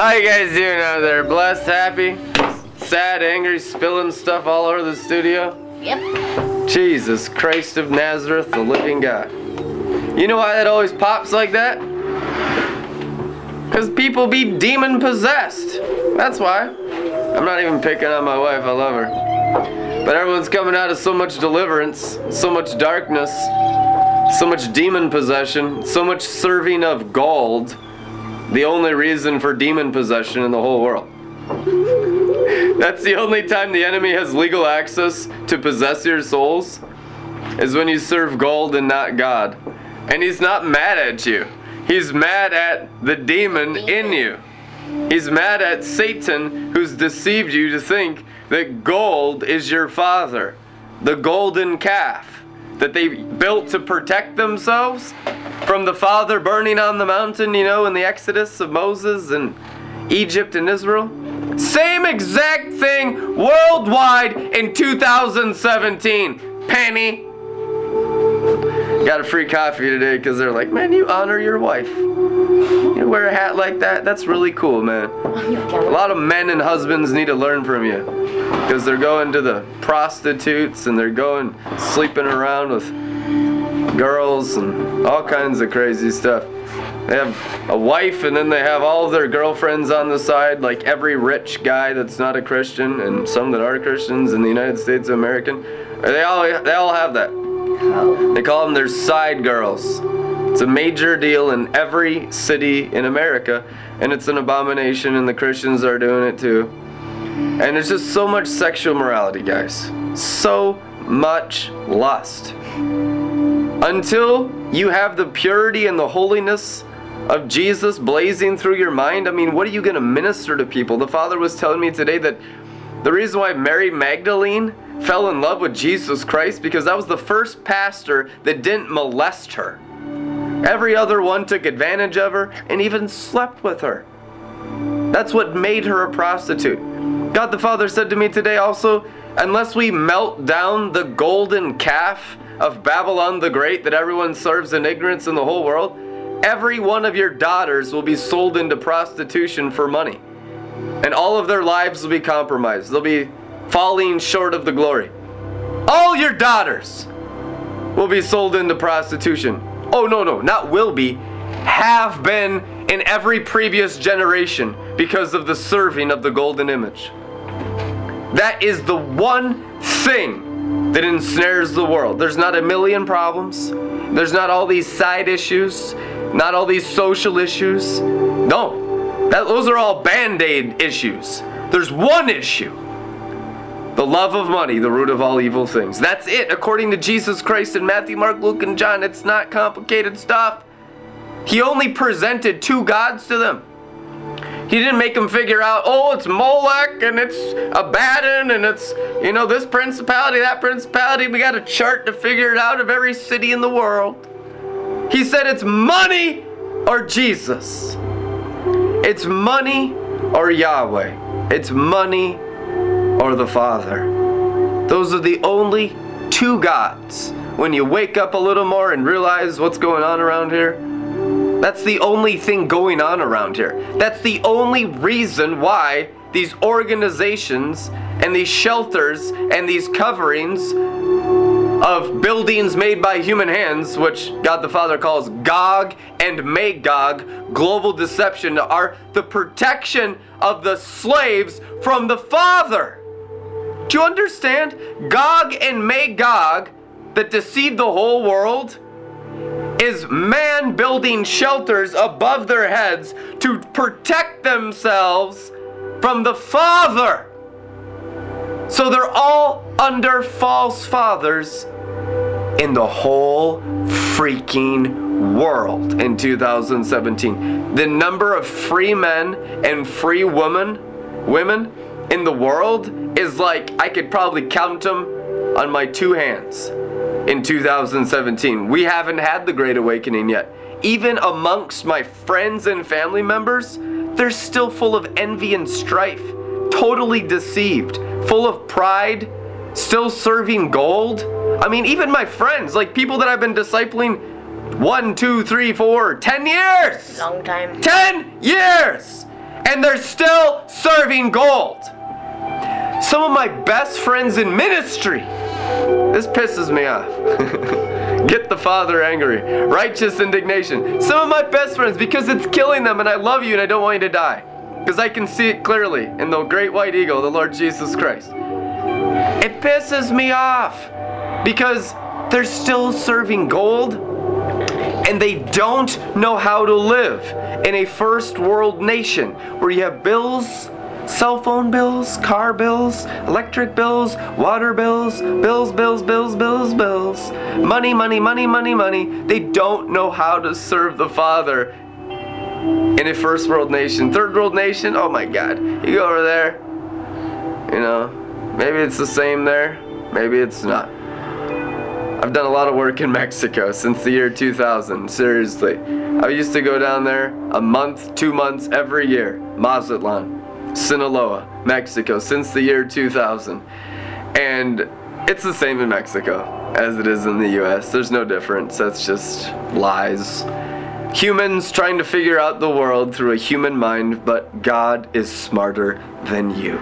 How you guys doing out there? Blessed, happy, sad, angry, spilling stuff all over the studio? Yep. Jesus Christ of Nazareth, the living God. You know why that always pops like that? Because people be demon possessed. That's why. I'm not even picking on my wife, I love her. But everyone's coming out of so much deliverance, so much darkness, so much demon possession, so much serving of gold. The only reason for demon possession in the whole world. That's the only time the enemy has legal access to possess your souls is when you serve gold and not God. And he's not mad at you. He's mad at the demon in you. He's mad at Satan who's deceived you to think that gold is your father. The golden calf that they built to protect themselves from the father burning on the mountain, you know, in the Exodus of Moses and Egypt and Israel. Same exact thing worldwide in 2017. Penny. Got a free coffee today because they're like, man, you honor your wife. You wear a hat like that? That's really cool, man. A lot of men and husbands need to learn from you because they're going to the prostitutes and they're going sleeping around with girls and all kinds of crazy stuff. They have a wife and then they have all their girlfriends on the side, like every rich guy that's not a Christian and some that are Christians in the United States of America. They all they all have that. They call them their side girls. It's a major deal in every city in America, and it's an abomination, and the Christians are doing it too. And there's just so much sexual morality, guys. So much lust. Until you have the purity and the holiness of Jesus blazing through your mind, I mean, what are you going to minister to people? The Father was telling me today that the reason why Mary Magdalene fell in love with Jesus Christ because that was the first pastor that didn't molest her. Every other one took advantage of her and even slept with her. That's what made her a prostitute. God the Father said to me today also, unless we melt down the golden calf of Babylon the Great that everyone serves in ignorance in the whole world, every one of your daughters will be sold into prostitution for money. And all of their lives will be compromised. They'll be falling short of the glory. All your daughters will be sold into prostitution. Oh, no, no, not will be, have been in every previous generation because of the serving of the golden image. That is the one thing that ensnares the world. There's not a million problems, there's not all these side issues, not all these social issues. No, that, those are all band aid issues. There's one issue the love of money, the root of all evil things. That's it, according to Jesus Christ in Matthew, Mark, Luke, and John. It's not complicated stuff. He only presented two gods to them. He didn't make them figure out, oh, it's Molech and it's Abaddon and it's, you know, this principality, that principality. We got a chart to figure it out of every city in the world. He said it's money or Jesus. It's money or Yahweh. It's money or the Father. Those are the only two gods. When you wake up a little more and realize what's going on around here, that's the only thing going on around here. That's the only reason why these organizations and these shelters and these coverings of buildings made by human hands, which God the Father calls Gog and Magog, global deception, are the protection of the slaves from the Father. Do you understand? Gog and Magog that deceive the whole world is man building shelters above their heads to protect themselves from the Father. So they're all under false fathers in the whole freaking world in 2017. The number of free men and free women, women in the world is like I could probably count them on my two hands in 2017. We haven't had the Great Awakening yet. Even amongst my friends and family members, they're still full of envy and strife, totally deceived, full of pride, still serving gold. I mean, even my friends, like people that I've been discipling one, two, three, four, ten years! Long time. Ten years! and they're still serving gold. Some of my best friends in ministry. This pisses me off. Get the Father angry. Righteous indignation. Some of my best friends because it's killing them and I love you and I don't want you to die. Because I can see it clearly in the great white eagle, the Lord Jesus Christ. It pisses me off because they're still serving gold and they don't know how to live in a first world nation where you have bills, cell phone bills, car bills, electric bills, water bills, bills, bills, bills, bills, bills, money, money, money, money, money. They don't know how to serve the Father in a first world nation. Third world nation, oh my God. You go over there, you know, maybe it's the same there, maybe it's not. I've done a lot of work in Mexico since the year 2000, seriously. I used to go down there a month, two months every year. Mazatlan, Sinaloa, Mexico, since the year 2000. And it's the same in Mexico as it is in the US. There's no difference. That's just lies. Humans trying to figure out the world through a human mind, but God is smarter than you.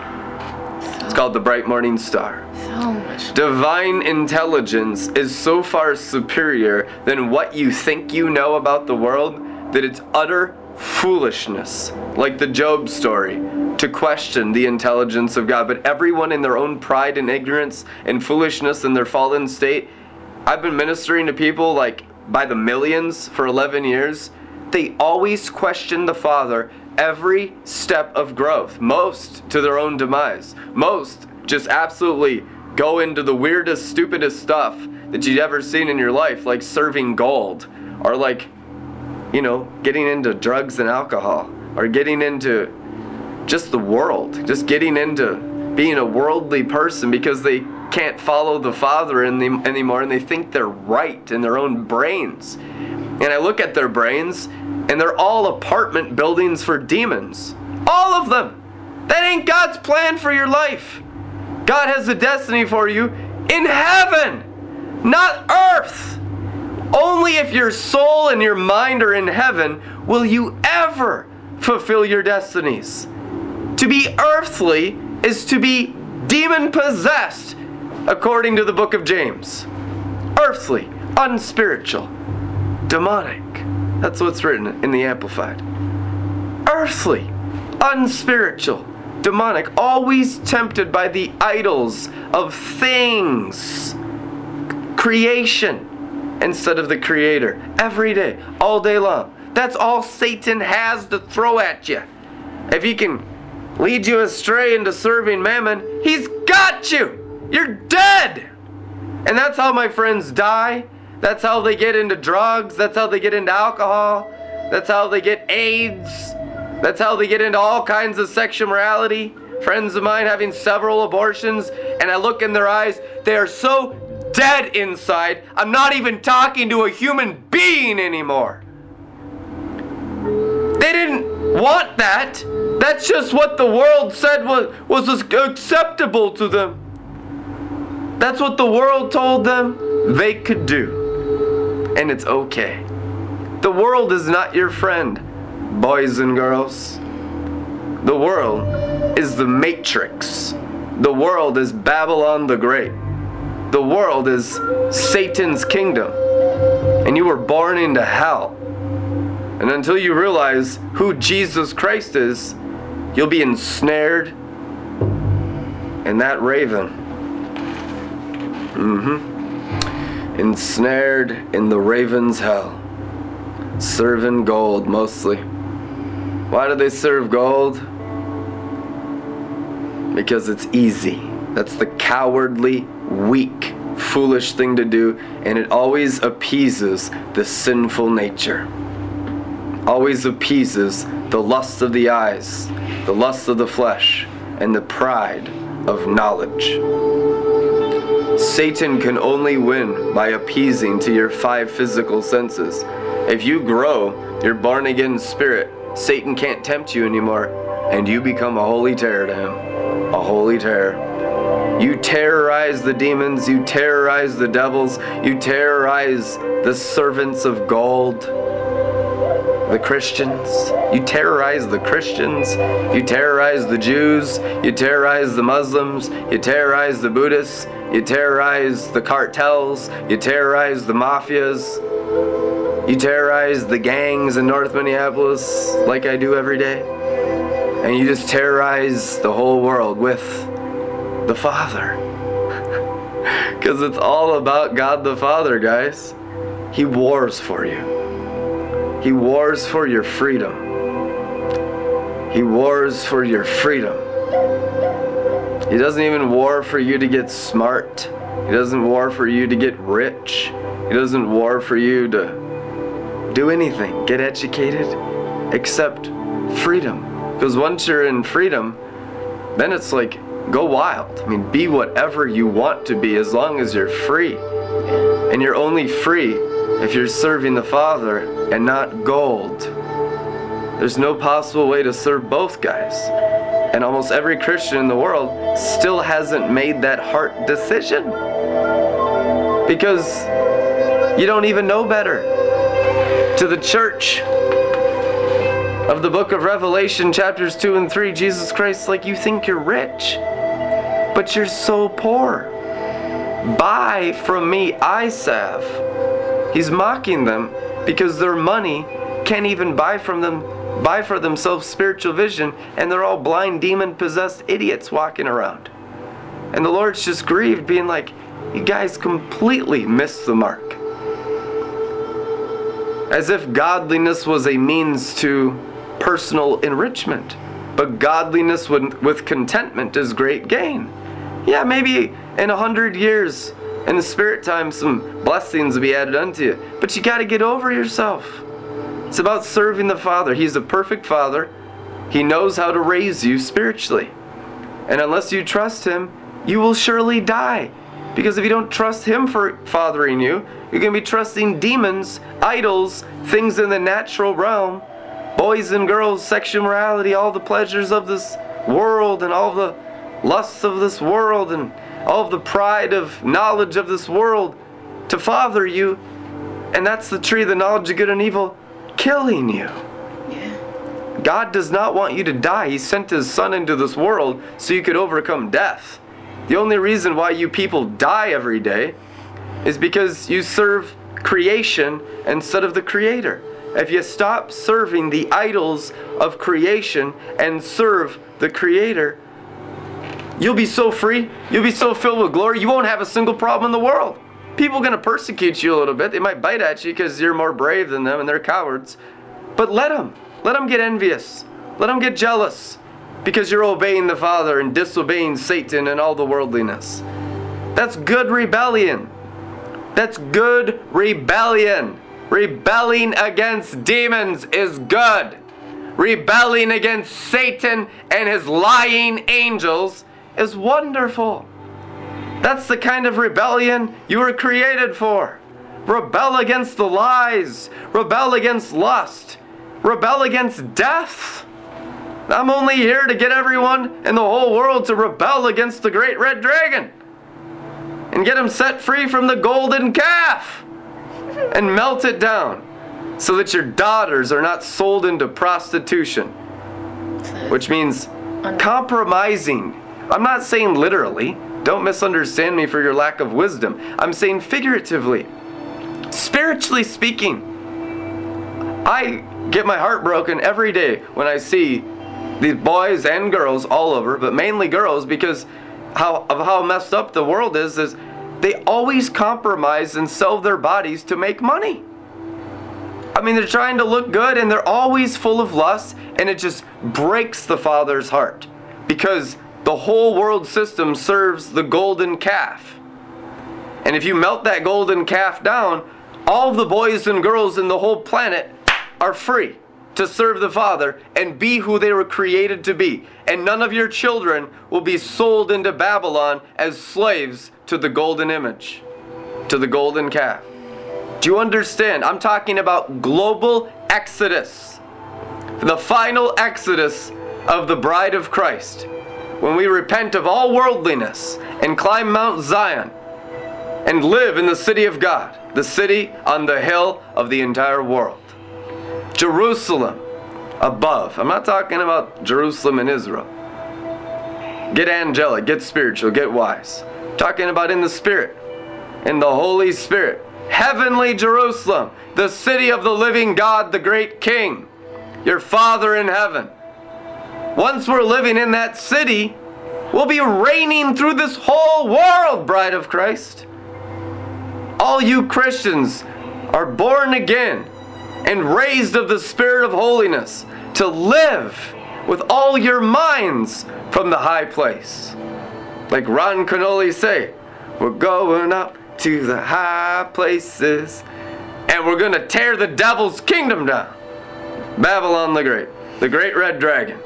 It's called the bright morning star. So much. Divine intelligence is so far superior than what you think you know about the world that it's utter foolishness, like the Job story, to question the intelligence of God. But everyone in their own pride and ignorance and foolishness in their fallen state, I've been ministering to people like by the millions for 11 years. They always question the Father every step of growth, most to their own demise, most just absolutely go into the weirdest, stupidest stuff that you'd ever seen in your life, like serving gold, or like, you know, getting into drugs and alcohol, or getting into just the world, just getting into being a worldly person because they can't follow the Father the, anymore and they think they're right in their own brains. And I look at their brains and they're all apartment buildings for demons. All of them. That ain't God's plan for your life. God has a destiny for you in heaven, not earth. Only if your soul and your mind are in heaven will you ever fulfill your destinies. To be earthly is to be demon possessed, according to the book of James. Earthly, unspiritual, demonic. That's what's written in the Amplified. Earthly, unspiritual, demonic, always tempted by the idols of things, creation, instead of the Creator, every day, all day long. That's all Satan has to throw at you. If he can lead you astray into serving mammon, he's got you. You're dead. And that's how my friends die. That's how they get into drugs. That's how they get into alcohol. That's how they get AIDS. That's how they get into all kinds of sexual morality. Friends of mine having several abortions, and I look in their eyes, they are so dead inside, I'm not even talking to a human being anymore. They didn't want that. That's just what the world said was, was acceptable to them. That's what the world told them they could do. And it's okay. The world is not your friend, boys and girls. The world is the matrix. The world is Babylon the Great. The world is Satan's kingdom. And you were born into hell. And until you realize who Jesus Christ is, you'll be ensnared in that raven. Mm-hmm. Ensnared in the raven's hell. Serving gold mostly. Why do they serve gold? Because it's easy. That's the cowardly, weak, foolish thing to do, and it always appeases the sinful nature. Always appeases the lust of the eyes, the lust of the flesh, and the pride of knowledge. Satan can only win by appeasing to your five physical senses. If you grow your born again spirit, Satan can't tempt you anymore, and you become a holy terror to him. A holy terror. You terrorize the demons, you terrorize the devils, you terrorize the servants of gold. the Christians. You terrorize the Christians. You terrorize the Jews. You terrorize the Muslims. You terrorize the Buddhists. You terrorize the cartels. You terrorize the mafias. You terrorize the gangs in North Minneapolis like I do every day. And you just terrorize the whole world with the Father. Because it's all about God the Father, guys. He wars for you. He wars for your freedom. He wars for your freedom. He doesn't even war for you to get smart. He doesn't war for you to get rich. He doesn't war for you to do anything, get educated, except freedom. Because once you're in freedom, then it's like go wild. I mean, be whatever you want to be as long as you're free. And you're only free if you're serving the Father and not gold. There's no possible way to serve both guys. And almost every Christian in the world still hasn't made that heart decision. Because you don't even know better. To the church of the book of Revelation, chapters 2 and 3, Jesus Christ, like you think you're rich, but you're so poor. Buy from me salve He's mocking them because their money can't even buy from them buy for themselves spiritual vision and they're all blind demon possessed idiots walking around. And the Lord's just grieved being like, you guys completely missed the mark. As if godliness was a means to personal enrichment. But godliness with contentment is great gain. Yeah, maybe in a hundred years in the spirit time, some blessings will be added unto you. But you got to get over yourself. It's about serving the Father. He's a perfect Father. He knows how to raise you spiritually. And unless you trust Him, you will surely die. Because if you don't trust Him for fathering you, you're going to be trusting demons, idols, things in the natural realm, boys and girls, sexual morality, all the pleasures of this world, and all the lusts of this world, and all of the pride of knowledge of this world to father you. And that's the tree, of the knowledge of good and evil, killing you. God does not want you to die. He sent His Son into this world so you could overcome death. The only reason why you people die every day is because you serve creation instead of the Creator. If you stop serving the idols of creation and serve the Creator, You'll be so free. You'll be so filled with glory. You won't have a single problem in the world. People are going to persecute you a little bit. They might bite at you because you're more brave than them and they're cowards. But let them. Let them get envious. Let them get jealous because you're obeying the Father and disobeying Satan and all the worldliness. That's good rebellion. That's good rebellion. Rebelling against demons is good. Rebelling against Satan and his lying angels is wonderful. That's the kind of rebellion you were created for. Rebel against the lies, rebel against lust, rebel against death. I'm only here to get everyone in the whole world to rebel against the great red dragon and get him set free from the golden calf and melt it down so that your daughters are not sold into prostitution, which means compromising I'm not saying literally. Don't misunderstand me for your lack of wisdom. I'm saying figuratively. Spiritually speaking, I get my heart broken every day when I see these boys and girls all over, but mainly girls because how of how messed up the world is is they always compromise and sell their bodies to make money. I mean, they're trying to look good and they're always full of lust, and it just breaks the father's heart because the whole world system serves the golden calf. And if you melt that golden calf down, all the boys and girls in the whole planet are free to serve the Father and be who they were created to be. And none of your children will be sold into Babylon as slaves to the golden image, to the golden calf. Do you understand? I'm talking about global exodus, the final exodus of the bride of Christ when we repent of all worldliness and climb Mount Zion and live in the city of God, the city on the hill of the entire world. Jerusalem above. I'm not talking about Jerusalem in Israel. Get angelic, get spiritual, get wise. talking about in the Spirit, in the Holy Spirit. Heavenly Jerusalem, the city of the living God, the great King, your Father in heaven. Once we're living in that city, we'll be reigning through this whole world, bride of Christ. All you Christians are born again and raised of the Spirit of holiness to live with all your minds from the high place. Like Ron Canoli say, we're going up to the high places and we're going to tear the devil's kingdom down. Babylon the Great, the great red dragon,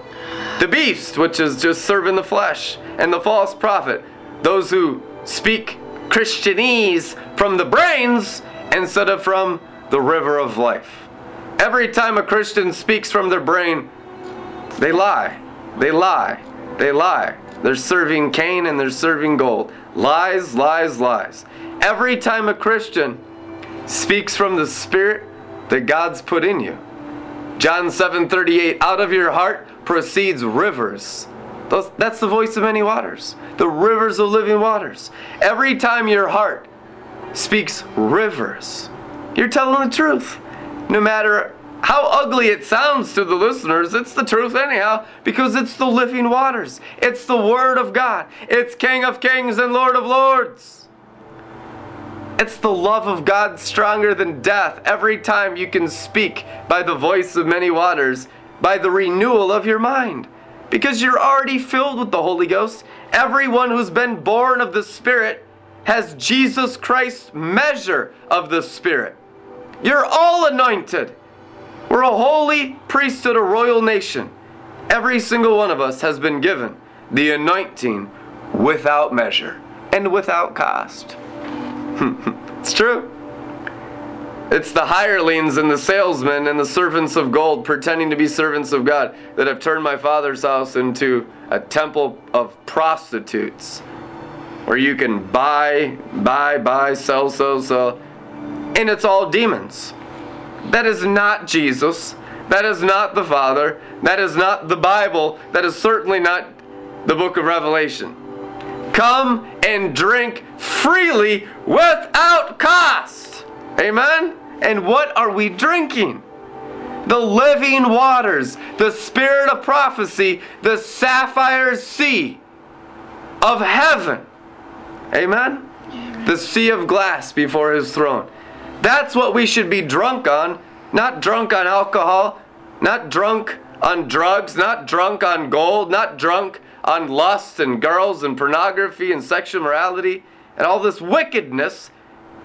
the beast, which is just serving the flesh, and the false prophet, those who speak Christianese from the brains instead of from the river of life. Every time a Christian speaks from their brain, they lie. They lie. They lie. They're serving Cain and they're serving gold. Lies, lies, lies. Every time a Christian speaks from the spirit that God's put in you. John 7:38 out of your heart proceeds rivers. Those, that's the voice of many waters. The rivers of living waters. Every time your heart speaks rivers, you're telling the truth. No matter how ugly it sounds to the listeners, it's the truth anyhow, because it's the living waters. It's the Word of God. It's King of Kings and Lord of Lords. It's the love of God stronger than death every time you can speak by the voice of many waters, by the renewal of your mind. Because you're already filled with the Holy Ghost. Everyone who's been born of the Spirit has Jesus Christ's measure of the Spirit. You're all anointed. We're a holy priesthood, a royal nation. Every single one of us has been given the anointing without measure and without cost. it's true. It's the hirelings and the salesmen and the servants of gold pretending to be servants of God that have turned my father's house into a temple of prostitutes where you can buy, buy, buy, sell, sell, sell. And it's all demons. That is not Jesus. That is not the Father. That is not the Bible. That is certainly not the book of Revelation. Come and drink freely without cost. Amen? And what are we drinking? The living waters, the spirit of prophecy, the sapphire sea of heaven. Amen? The sea of glass before his throne. That's what we should be drunk on, not drunk on alcohol, not drunk on drugs, not drunk on gold, not drunk on lust and girls and pornography and sexual morality and all this wickedness.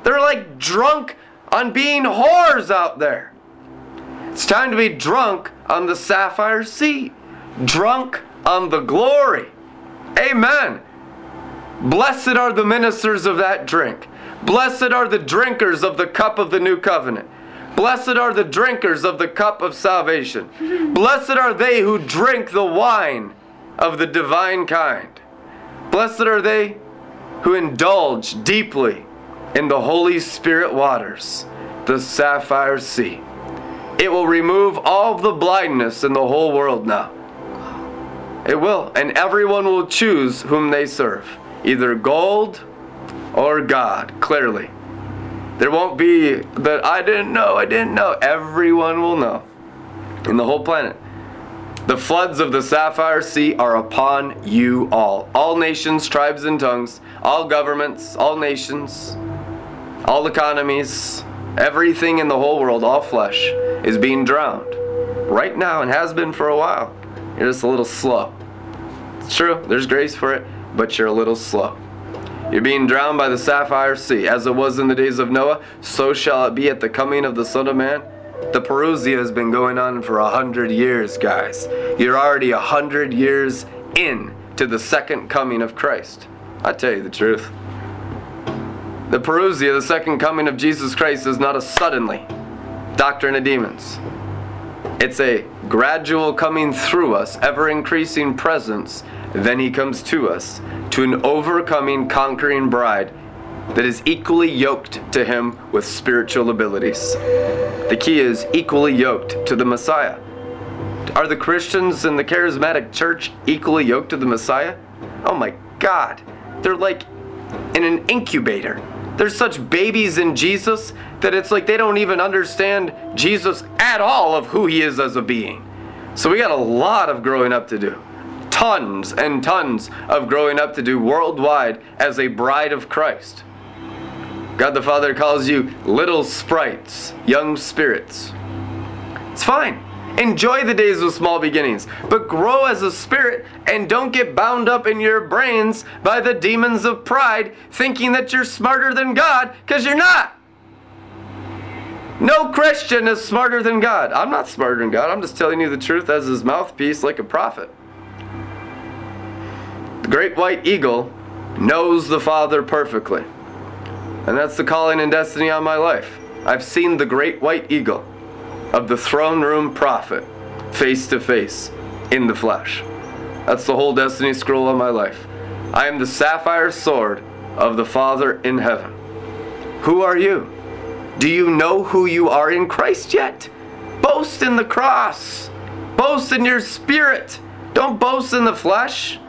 They're like drunk on being whores out there. It's time to be drunk on the sapphire sea, drunk on the glory. Amen. Blessed are the ministers of that drink. Blessed are the drinkers of the cup of the new covenant. Blessed are the drinkers of the cup of salvation. Blessed are they who drink the wine of the divine kind. Blessed are they who indulge deeply in the Holy Spirit waters, the sapphire sea. It will remove all the blindness in the whole world now. It will, and everyone will choose whom they serve either gold or God, clearly. There won't be that I didn't know, I didn't know. Everyone will know in the whole planet. The floods of the Sapphire Sea are upon you all. All nations, tribes, and tongues, all governments, all nations, all economies, everything in the whole world, all flesh, is being drowned right now and has been for a while. You're just a little slow. It's true, there's grace for it, but you're a little slow. You're being drowned by the sapphire sea. As it was in the days of Noah, so shall it be at the coming of the Son of Man. The Parousia has been going on for a hundred years, guys. You're already a hundred years in to the second coming of Christ. I tell you the truth. The Parousia, the second coming of Jesus Christ, is not a suddenly doctrine of demons. It's a gradual coming through us, ever increasing presence then he comes to us, to an overcoming, conquering bride that is equally yoked to him with spiritual abilities. The key is equally yoked to the Messiah. Are the Christians in the charismatic church equally yoked to the Messiah? Oh my God. They're like in an incubator. They're such babies in Jesus that it's like they don't even understand Jesus at all of who he is as a being. So we got a lot of growing up to do. Tons and tons of growing up to do worldwide as a bride of Christ. God the Father calls you little sprites, young spirits. It's fine. Enjoy the days of small beginnings, but grow as a spirit and don't get bound up in your brains by the demons of pride, thinking that you're smarter than God, because you're not. No Christian is smarter than God. I'm not smarter than God. I'm just telling you the truth as his mouthpiece, like a prophet. The great white eagle knows the Father perfectly. And that's the calling and destiny on my life. I've seen the great white eagle of the throne room prophet face to face in the flesh. That's the whole destiny scroll of my life. I am the sapphire sword of the Father in heaven. Who are you? Do you know who you are in Christ yet? Boast in the cross. Boast in your spirit. Don't boast in the flesh.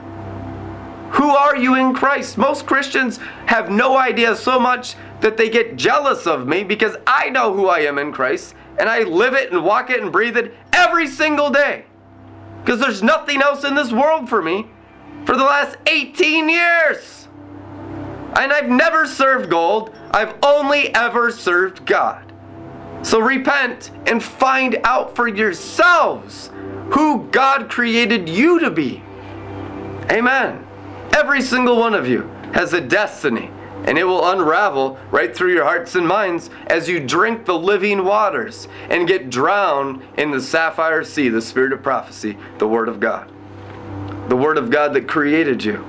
Who are you in Christ? Most Christians have no idea so much that they get jealous of me because I know who I am in Christ and I live it and walk it and breathe it every single day. Because there's nothing else in this world for me for the last 18 years. And I've never served gold, I've only ever served God. So repent and find out for yourselves who God created you to be. Amen. Every single one of you has a destiny and it will unravel right through your hearts and minds as you drink the living waters and get drowned in the sapphire sea, the spirit of prophecy, the Word of God. The Word of God that created you.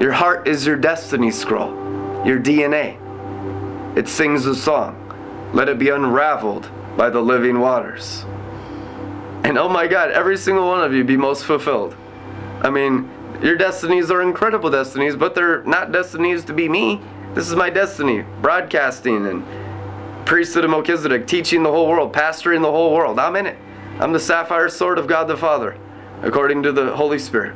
Your heart is your destiny scroll, your DNA. It sings a song. Let it be unraveled by the living waters. And oh my God, every single one of you be most fulfilled. I mean, your destinies are incredible destinies, but they're not destinies to be me. This is my destiny broadcasting and priesthood of Melchizedek, teaching the whole world, pastoring the whole world. I'm in it. I'm the sapphire sword of God the Father, according to the Holy Spirit.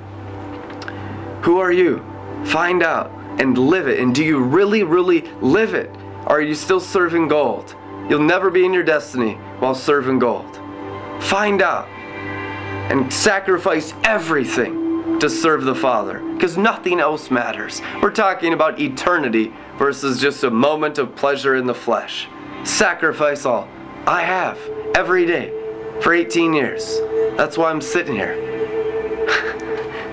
Who are you? Find out and live it. And do you really, really live it? Or are you still serving gold? You'll never be in your destiny while serving gold. Find out and sacrifice everything to serve the Father because nothing else matters. We're talking about eternity versus just a moment of pleasure in the flesh. Sacrifice all. I have every day for 18 years. That's why I'm sitting here.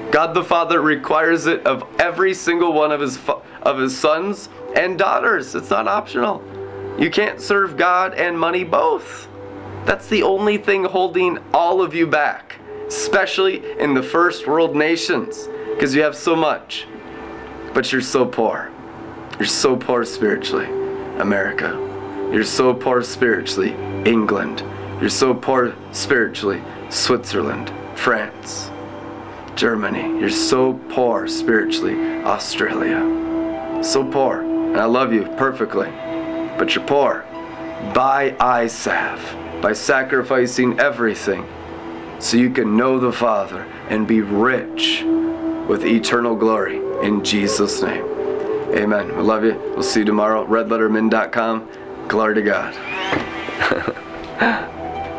God the Father requires it of every single one of his of his sons and daughters. It's not optional. You can't serve God and money both. That's the only thing holding all of you back especially in the first world nations, because you have so much, but you're so poor. You're so poor spiritually, America. You're so poor spiritually, England. You're so poor spiritually, Switzerland, France, Germany. You're so poor spiritually, Australia. So poor. And I love you perfectly, but you're poor. Eye salve by sacrificing everything so you can know the Father and be rich with eternal glory in Jesus' name. Amen. We love you. We'll see you tomorrow. RedLetterMin.com. Glory to God.